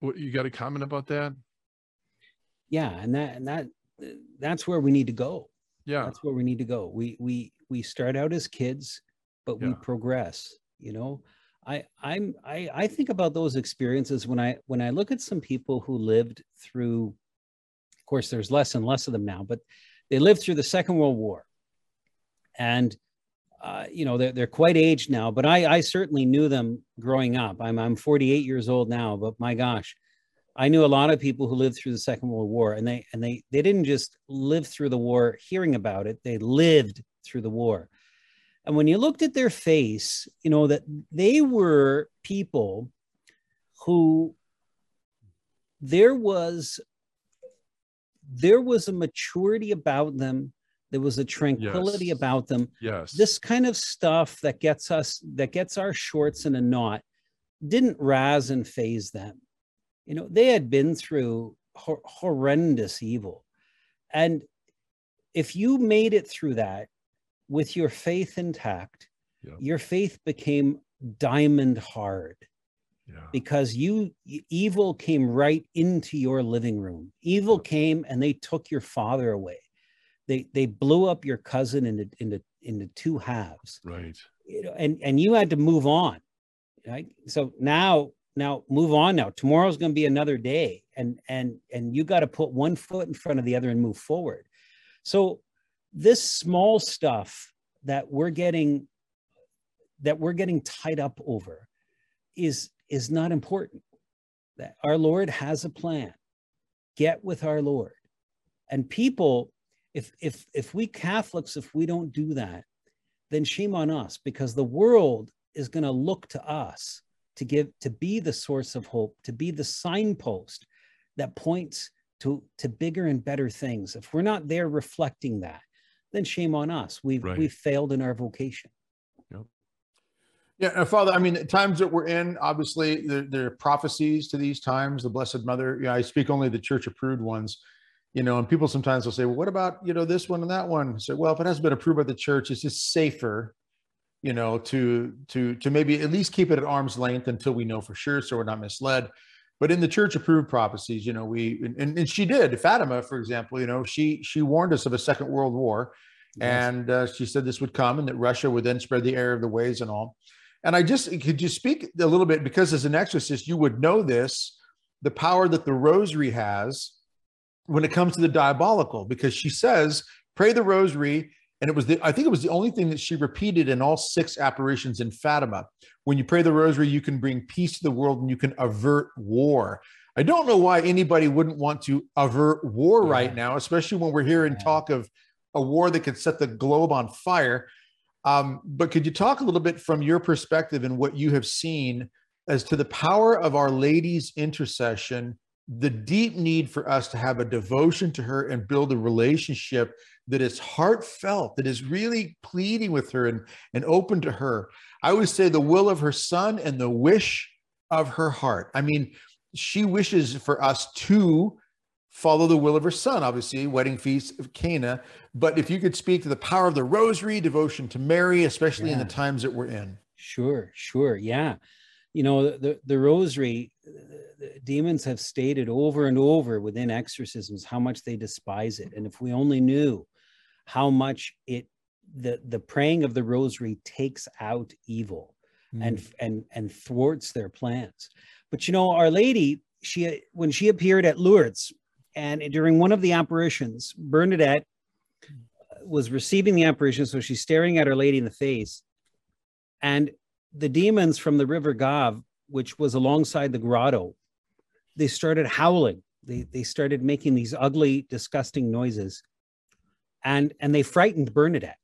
What, you got a comment about that? yeah and that and that that's where we need to go yeah that's where we need to go we we we start out as kids but yeah. we progress you know i i'm i i think about those experiences when i when i look at some people who lived through of course there's less and less of them now but they lived through the second world war and uh, you know they're, they're quite aged now but i i certainly knew them growing up i'm i'm 48 years old now but my gosh I knew a lot of people who lived through the Second World War, and they and they they didn't just live through the war hearing about it; they lived through the war. And when you looked at their face, you know that they were people who there was there was a maturity about them. There was a tranquility yes. about them. Yes. This kind of stuff that gets us that gets our shorts in a knot didn't razz and faze them. You know they had been through hor- horrendous evil. And if you made it through that with your faith intact yeah. your faith became diamond hard yeah. because you evil came right into your living room. Evil came and they took your father away. They they blew up your cousin into into into two halves. Right. You know and and you had to move on right? So now now move on now. Tomorrow's going to be another day and and and you got to put one foot in front of the other and move forward. So this small stuff that we're getting that we're getting tied up over is is not important. That our lord has a plan. Get with our lord. And people if if if we catholics if we don't do that then shame on us because the world is going to look to us to give to be the source of hope to be the signpost that points to to bigger and better things. If we're not there reflecting that then shame on us. We've right. we've failed in our vocation. Yeah father i mean the times that we're in obviously there, there are prophecies to these times the blessed mother you know i speak only the church approved ones you know and people sometimes will say well what about you know this one and that one I say well if it hasn't been approved by the church it's just safer you know, to to to maybe at least keep it at arm's length until we know for sure, so we're not misled. But in the church approved prophecies, you know, we and, and she did. Fatima, for example, you know, she she warned us of a second world war, yes. and uh, she said this would come and that Russia would then spread the error of the ways and all. And I just could you speak a little bit because as an exorcist, you would know this, the power that the rosary has when it comes to the diabolical, because she says, pray the rosary and it was the i think it was the only thing that she repeated in all six apparitions in fatima when you pray the rosary you can bring peace to the world and you can avert war i don't know why anybody wouldn't want to avert war yeah. right now especially when we're hearing yeah. talk of a war that could set the globe on fire um, but could you talk a little bit from your perspective and what you have seen as to the power of our lady's intercession the deep need for us to have a devotion to her and build a relationship that is heartfelt, that is really pleading with her and, and open to her. I always say the will of her son and the wish of her heart. I mean, she wishes for us to follow the will of her son, obviously, wedding feast of Cana. But if you could speak to the power of the rosary, devotion to Mary, especially yeah. in the times that we're in. Sure, sure. Yeah. You know, the, the rosary, the demons have stated over and over within exorcisms how much they despise it. And if we only knew how much it the the praying of the rosary takes out evil mm. and and and thwarts their plans but you know our lady she when she appeared at lourdes and during one of the apparitions bernadette was receiving the apparition so she's staring at her lady in the face and the demons from the river Gave which was alongside the grotto they started howling they, they started making these ugly disgusting noises and and they frightened Bernadette.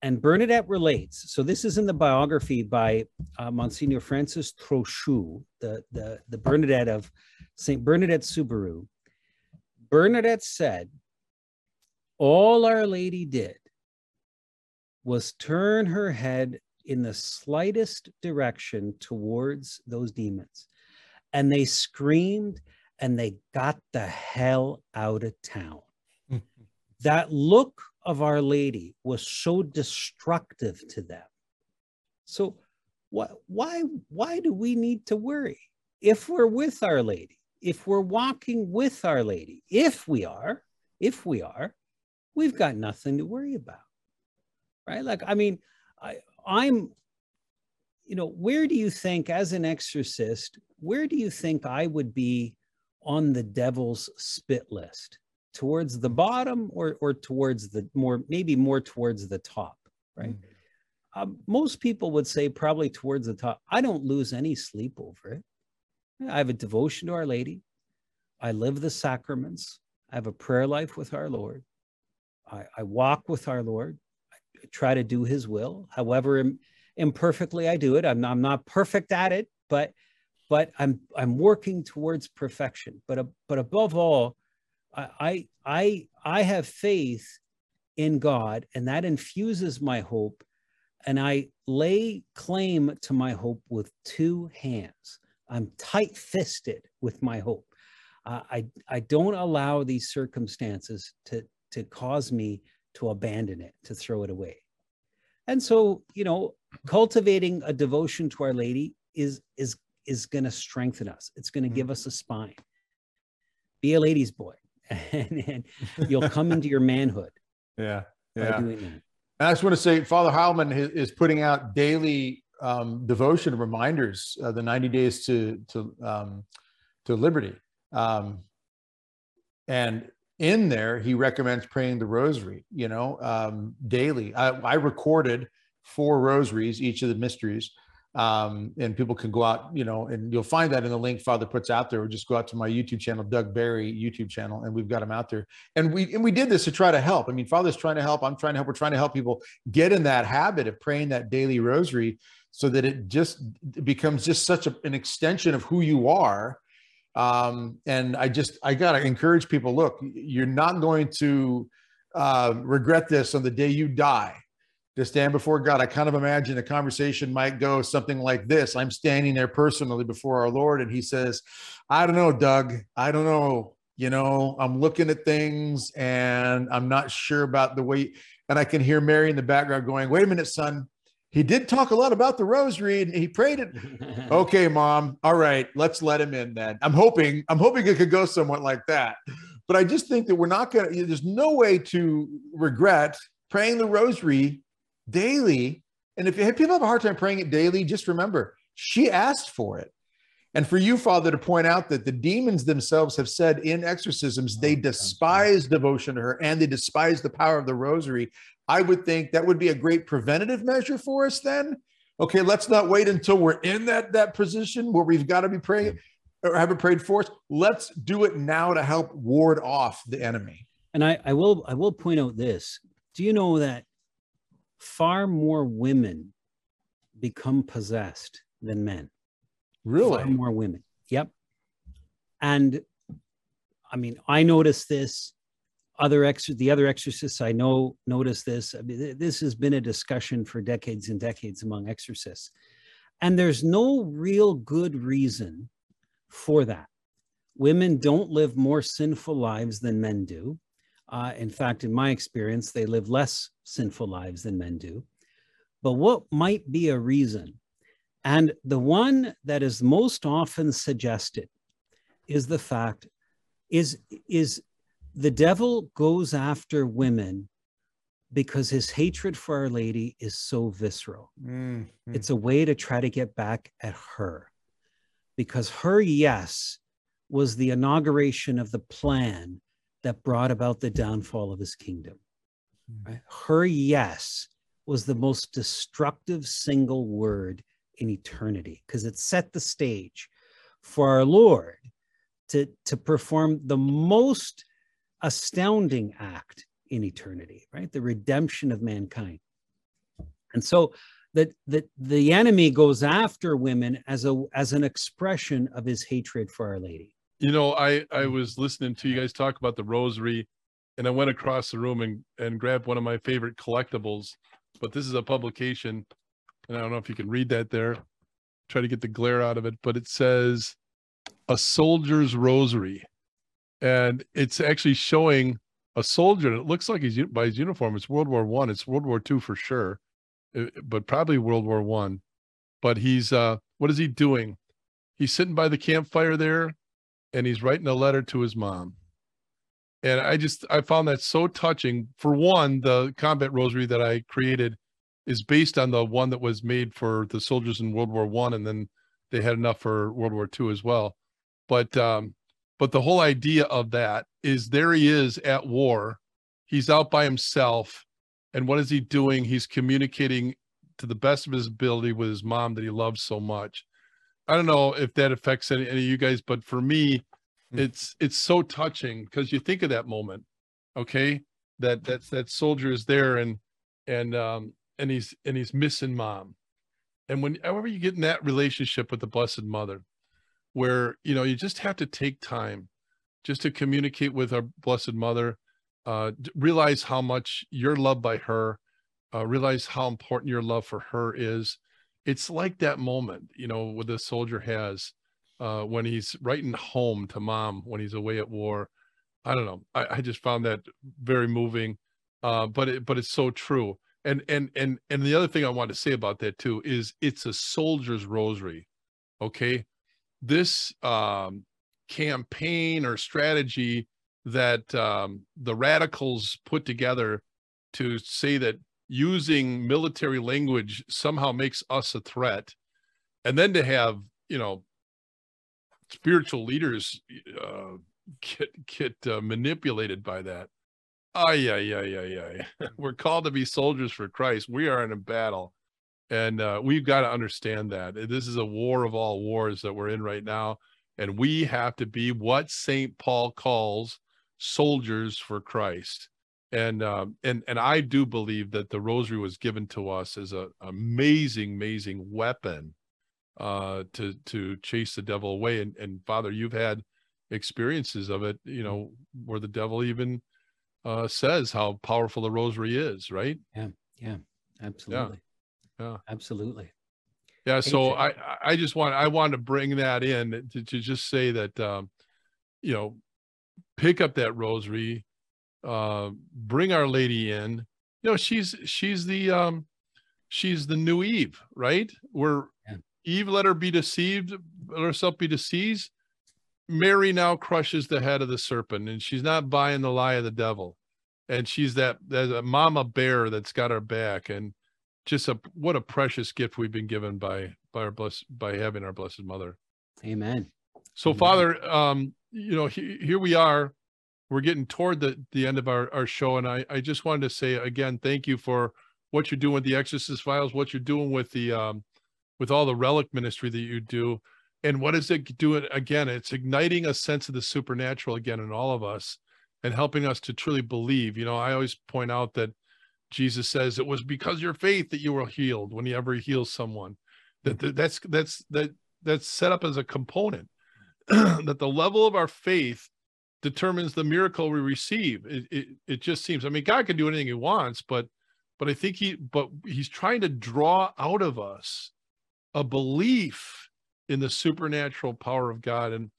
And Bernadette relates. So this is in the biography by uh, Monsignor Francis Trochu, the the the Bernadette of Saint Bernadette Soubirous. Bernadette said, "All Our Lady did was turn her head in the slightest direction towards those demons, and they screamed and they got the hell out of town." that look of Our Lady was so destructive to them. So why why why do we need to worry if we're with Our Lady? If we're walking with Our Lady, if we are, if we are, we've got nothing to worry about. Right? Like, I mean, I, I'm, you know, where do you think, as an exorcist, where do you think I would be on the devil's spit list? Towards the bottom or, or towards the more, maybe more towards the top, right? Mm-hmm. Um, most people would say probably towards the top. I don't lose any sleep over it. I have a devotion to Our Lady. I live the sacraments. I have a prayer life with our Lord. I, I walk with our Lord. I try to do his will. However Im- imperfectly I do it. I'm not, I'm not perfect at it, but but I'm I'm working towards perfection. But but above all, I I I have faith in God, and that infuses my hope, and I lay claim to my hope with two hands. I'm tight fisted with my hope. Uh, I, I don't allow these circumstances to, to cause me to abandon it, to throw it away. And so, you know, cultivating a devotion to Our Lady is, is, is going to strengthen us. It's going to mm-hmm. give us a spine. Be a lady's boy, and, and you'll come into your manhood. Yeah. Yeah. I just want to say, Father Heilman is putting out daily um, devotion reminders, uh, the 90 days to to um, to liberty, um, and in there he recommends praying the Rosary. You know, um, daily. I, I, recorded four rosaries, each of the mysteries, um, and people can go out. You know, and you'll find that in the link Father puts out there. Or just go out to my YouTube channel, Doug Barry YouTube channel, and we've got them out there. And we and we did this to try to help. I mean, Father's trying to help. I'm trying to help. We're trying to help people get in that habit of praying that daily Rosary so that it just becomes just such a, an extension of who you are. Um, and i just i gotta encourage people look you're not going to uh, regret this on the day you die. To stand before god i kind of imagine the conversation might go something like this. I'm standing there personally before our lord and he says i don't know doug. I don't know. You know i'm looking at things and i'm not sure about the way and i can hear mary in the background going wait a minute son he did talk a lot about the rosary and he prayed it. okay, mom. All right, let's let him in then. I'm hoping, I'm hoping it could go somewhat like that. But I just think that we're not going to, there's no way to regret praying the rosary daily. And if people have a hard time praying it daily, just remember she asked for it. And for you, Father, to point out that the demons themselves have said in exorcisms, they oh, despise devotion to her and they despise the power of the rosary. I would think that would be a great preventative measure for us then. Okay, let's not wait until we're in that that position where we've got to be praying or have it prayed for us. Let's do it now to help ward off the enemy. And I, I will I will point out this. Do you know that far more women become possessed than men? Really? Far more women. Yep. And I mean, I noticed this other ex the other exorcists I know notice this. I mean, this has been a discussion for decades and decades among exorcists, and there's no real good reason for that. Women don't live more sinful lives than men do. Uh, in fact, in my experience, they live less sinful lives than men do. But what might be a reason? And the one that is most often suggested is the fact is is the devil goes after women because his hatred for Our Lady is so visceral. Mm-hmm. It's a way to try to get back at her because her yes was the inauguration of the plan that brought about the downfall of his kingdom. Mm-hmm. Her yes was the most destructive single word in eternity because it set the stage for our Lord to, to perform the most astounding act in eternity, right? The redemption of mankind. And so that the, the enemy goes after women as a as an expression of his hatred for Our Lady. You know, I I mm. was listening to you guys talk about the rosary, and I went across the room and and grabbed one of my favorite collectibles. But this is a publication, and I don't know if you can read that there. Try to get the glare out of it, but it says a soldier's rosary and it's actually showing a soldier. And it looks like he's by his uniform. It's World War One. It's World War Two for sure, uh, but probably World War One. But he's uh, what is he doing? He's sitting by the campfire there, and he's writing a letter to his mom. And I just I found that so touching. For one, the combat rosary that I created is based on the one that was made for the soldiers in World War One, and then they had enough for World War Two as well. But um, but the whole idea of that is there he is at war. He's out by himself. And what is he doing? He's communicating to the best of his ability with his mom that he loves so much. I don't know if that affects any, any of you guys, but for me, mm. it's it's so touching because you think of that moment, okay? That that's that soldier is there and and um and he's and he's missing mom. And whenever you get in that relationship with the Blessed Mother, where you know you just have to take time just to communicate with our blessed mother uh, realize how much you're loved by her uh, realize how important your love for her is. It's like that moment you know what the soldier has uh, when he's writing home to mom when he's away at war. I don't know. I, I just found that very moving uh, but it, but it's so true. And and and and the other thing i want to say about that too is it's a soldier's rosary okay this um, campaign or strategy that um, the radicals put together to say that using military language somehow makes us a threat. And then to have you know spiritual leaders uh, get get uh, manipulated by that. Oh yeah yeah yeah yeah we're called to be soldiers for christ. We are in a battle and uh, we've got to understand that this is a war of all wars that we're in right now and we have to be what saint paul calls soldiers for christ. And um, and and i do believe that the rosary was given to us as a amazing amazing weapon uh, to to chase the devil away and and father you've had experiences of it you know where the devil even uh, says how powerful the rosary is right? Yeah yeah absolutely. yeah absolutely. Yeah so i i just want i want to bring that in to, to just say that um you know pick up that rosary uh bring our lady in. You know she's she's the um she's the new eve right? Where yeah. eve let her be deceived let herself be deceived mary now crushes the head of the serpent and she's not buying the lie of the devil. And she's that that mama bear that's got her back and just a what a precious gift we've been given by by our blessed by having our blessed mother. Amen. So amen. father um you know he, here we are. We're getting toward the the end of our our show and i i just wanted to say again thank you for what you're doing with the exorcist files what you're doing with the um with all the relic ministry that you do and what is it doing again it's igniting a sense of the supernatural again in all of us and helping us to truly believe. You know i always point out that Jesus says it was because your faith that you were healed whenever he ever heals someone. That, that that's that's that that's set up as a component that the level of our faith determines the miracle we receive. It, it it just seems. I mean, God can do anything He wants, but but I think He but He's trying to draw out of us a belief in the supernatural power of God. And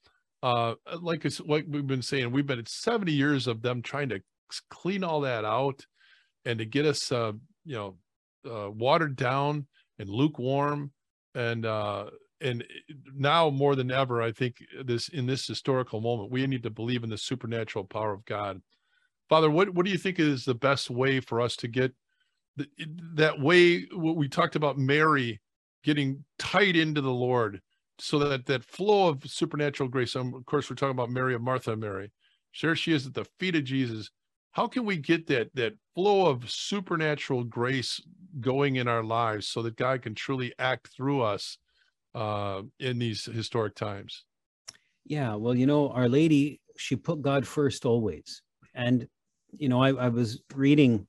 uh, like it's like we've been saying, we've been at 70 years of them trying to clean all that out and to get us uh, you know uh, watered down and lukewarm and uh and now more than ever i think this in this historical moment we need to believe in the supernatural power of god. Father what what do you think is the best way for us to get the, that way What we talked about mary getting tight into the lord so that that flow of supernatural grace? Um, of course we're talking about mary of martha mary. There she is at the feet of jesus how can we get that that flow of supernatural grace going in our lives so that god can truly act through us uh, in these historic times? Yeah well you know our lady she put god first always. And you know i, I was reading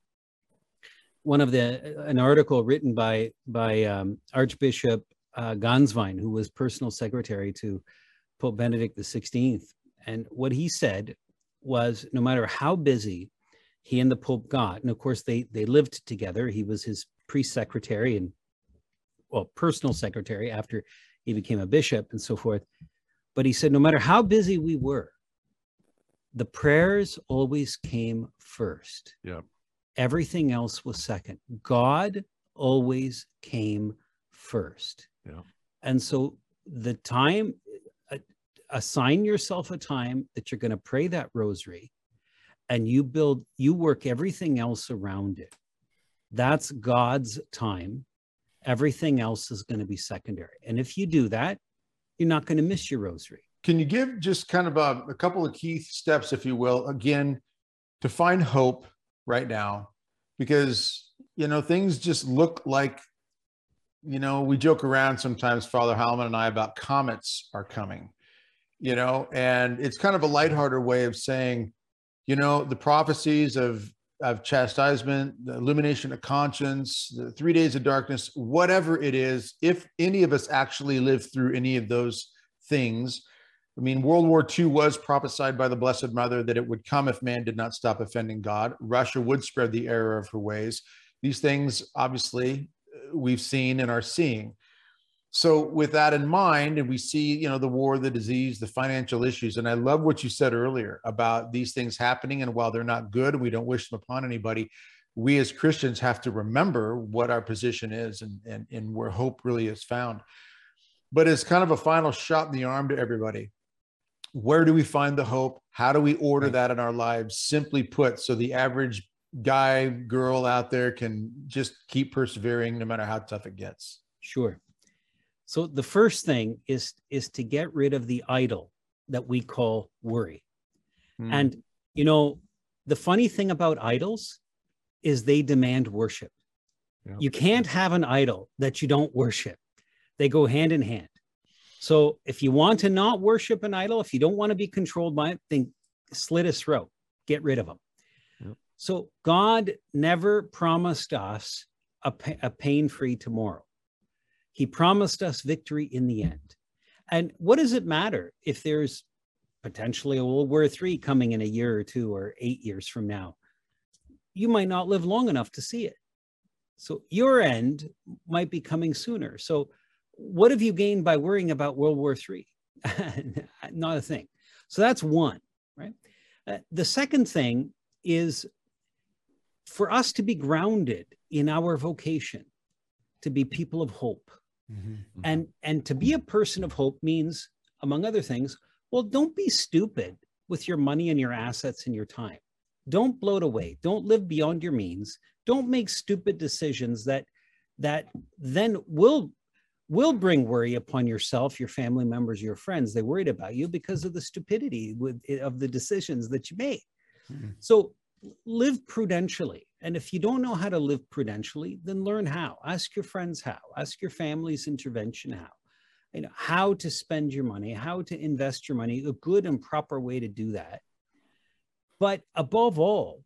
one of the an article written by by um, archbishop uh, Gänswein who was personal secretary to pope benedict the 16th and what he said was no matter how busy he and the Pope got, and of course they they lived together. He was his priest secretary and well, personal secretary after he became a bishop and so forth. But he said, no matter how busy we were, the prayers always came first. Yeah. Everything else was second. God always came first. Yeah. And so the time assign yourself a time that you're going to pray that rosary and you build, you work everything else around it. That's God's time. Everything else is going to be secondary. And if you do that, you're not going to miss your rosary. Can you give just kind of a, a couple of key steps, if you will, again, to find hope right now? Because, you know, things just look like you know, we joke around sometimes, Father Heilman and I, about comets are coming, you know, and it's kind of a lighthearted way of saying, you know, the prophecies of of chastisement, the illumination of conscience, the three days of darkness, whatever it is, if any of us actually live through any of those things, I mean, World War II was prophesied by the Blessed Mother that it would come if man did not stop offending God. Russia would spread the error of her ways. These things, obviously, uh, we've seen and are seeing. So with that in mind, and we see, you know, the war, the disease, the financial issues, and I love what you said earlier about these things happening. And while they're not good, we don't wish them upon anybody. We as Christians have to remember what our position is and, and, and where hope really is found. But as kind of a final shot in the arm to everybody, where do we find the hope? How do we order that in our lives? Simply put, so the average guy, girl out there can just keep persevering no matter how tough it gets? Sure. So the first thing is is to get rid of the idol that we call worry. Hmm. And you know, the funny thing about idols is they demand worship. You can't have an idol that you don't worship. They go hand in hand. So if you want to not worship an idol, if you don't want to be controlled by it, then slit his throat, get rid of them. So God never promised us a, a pain free tomorrow. He promised us victory in the end. And what does it matter if there's potentially a World War III coming in a year or two or eight years from now? You might not live long enough to see it. So your end might be coming sooner. So what have you gained by worrying about World War III? not a thing. So that's one, right? Uh, the second thing is for us to be grounded in our vocation, to be people of hope. Mm-hmm. And and to be a person of hope means, among other things, well, don't be stupid with your money and your assets and your time. Don't bloat away. Don't live beyond your means. Don't make stupid decisions that that then will will bring worry upon yourself, your family members, your friends. They're worried about you because of the stupidity with, of the decisions that you made. Mm-hmm. So live prudentially. And if you don't know how to live prudentially, then learn how. Ask your friends how. Ask your family's intervention how. You know, how to spend your money, how to invest your money, a good and proper way to do that. But above all,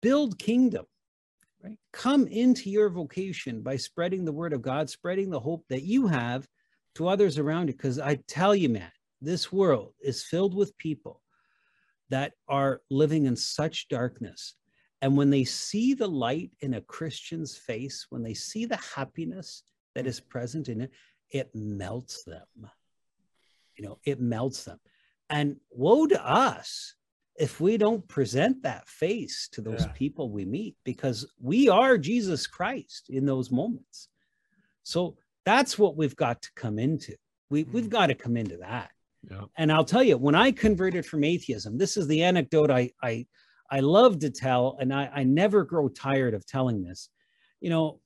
build kingdom. Right? Come into your vocation by spreading the word of God, spreading the hope that you have to others around you. Because I tell you, man, this world is filled with people that are living in such darkness. And when they see the light in a Christian's face, when they see the happiness that is present in it, it melts them. You know, it melts them. And woe to us if we don't present that face to those yeah. people we meet, because we are Jesus Christ in those moments. So that's what we've got to come into. We, we've mm. got to come into that. And I'll tell you, when I converted from atheism, this is the anecdote I I, I love to tell, and I, I never grow tired of telling this. You know,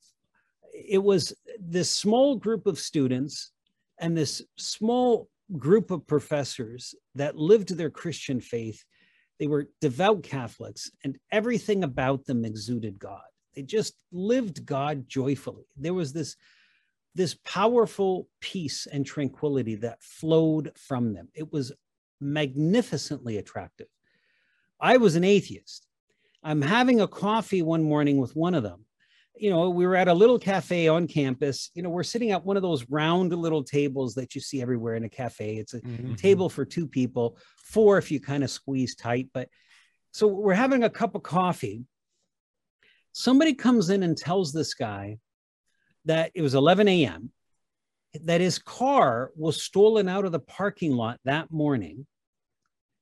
it was this small group of students and this small group of professors that lived their Christian faith. They were devout Catholics, and everything about them exuded God. They just lived God joyfully. There was this this powerful peace and tranquility that flowed from them. It was magnificently attractive. I was an atheist. I'm having a coffee one morning with one of them. You know, we were at a little cafe on campus. You know, we're sitting at one of those round little tables that you see everywhere in a cafe. It's a mm-hmm. table for two people, four if you kind of squeeze tight. But so we're having a cup of coffee. Somebody comes in and tells this guy that it was 11 a.m., that his car was stolen out of the parking lot that morning.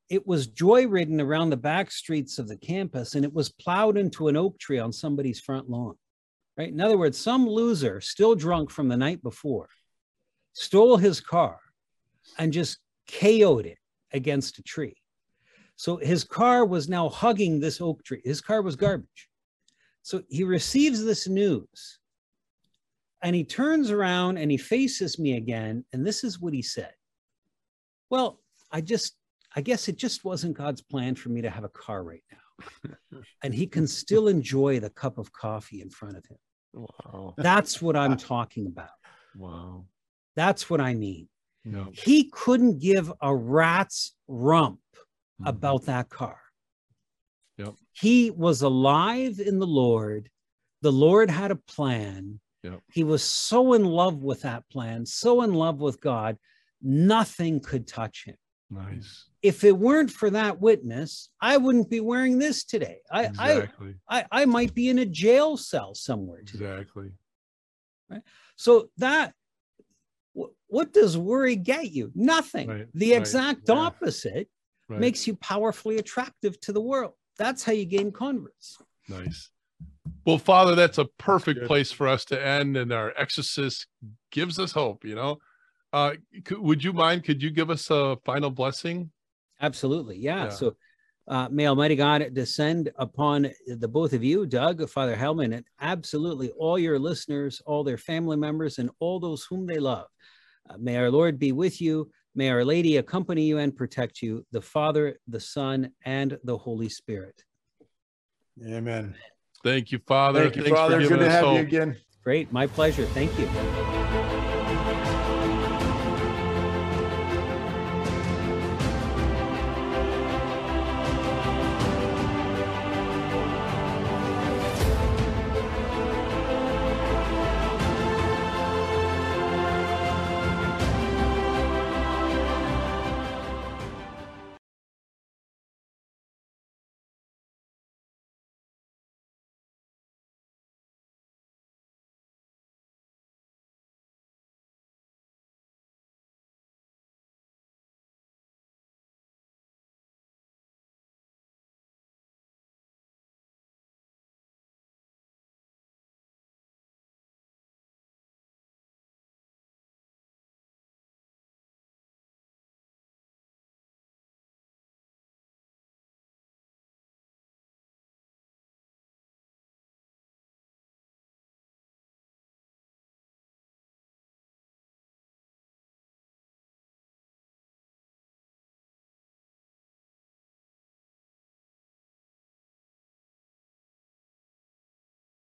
It was joyridden around the back streets of the campus and it was plowed into an oak tree on somebody's front lawn. Right? In other words, some loser, still drunk from the night before, stole his car and just KO'd it against a tree. So his car was now hugging this oak tree. His car was garbage. So he receives this news and he turns around and he faces me again. And this is what he said Well, I just, I guess it just wasn't God's plan for me to have a car right now. and he can still enjoy the cup of coffee in front of him. Wow. That's what I'm talking about. Wow. That's what I mean. No. He couldn't give a rat's rump mm-hmm. about that car. Yep. He was alive in the Lord. The Lord had a plan. Yep. He was so in love with that plan, so in love with God, nothing could touch him. Nice. If it weren't for that witness, I wouldn't be wearing this today. I, exactly. I, I, I might be in a jail cell somewhere. Today. Exactly. Right. So that what does worry get you? Nothing. Right, the exact right, opposite right. makes you powerfully attractive to the world. That's how you gain converts. Nice. Well, Father, that's a perfect Good. place for us to end, and our exorcist gives us hope. You know, uh, could, would you mind? Could you give us a final blessing? Absolutely. Yeah. yeah. So, uh, may Almighty God descend upon the both of you, Doug, Father Heilman, and absolutely all your listeners, all their family members, and all those whom they love. Uh, may our Lord be with you. May Our Lady accompany you and protect you, the Father, the Son, and the Holy Spirit. Amen. Thank you, Father. Thank you, Thanks Father. Good to have hope. you again. Great. My pleasure. Thank you.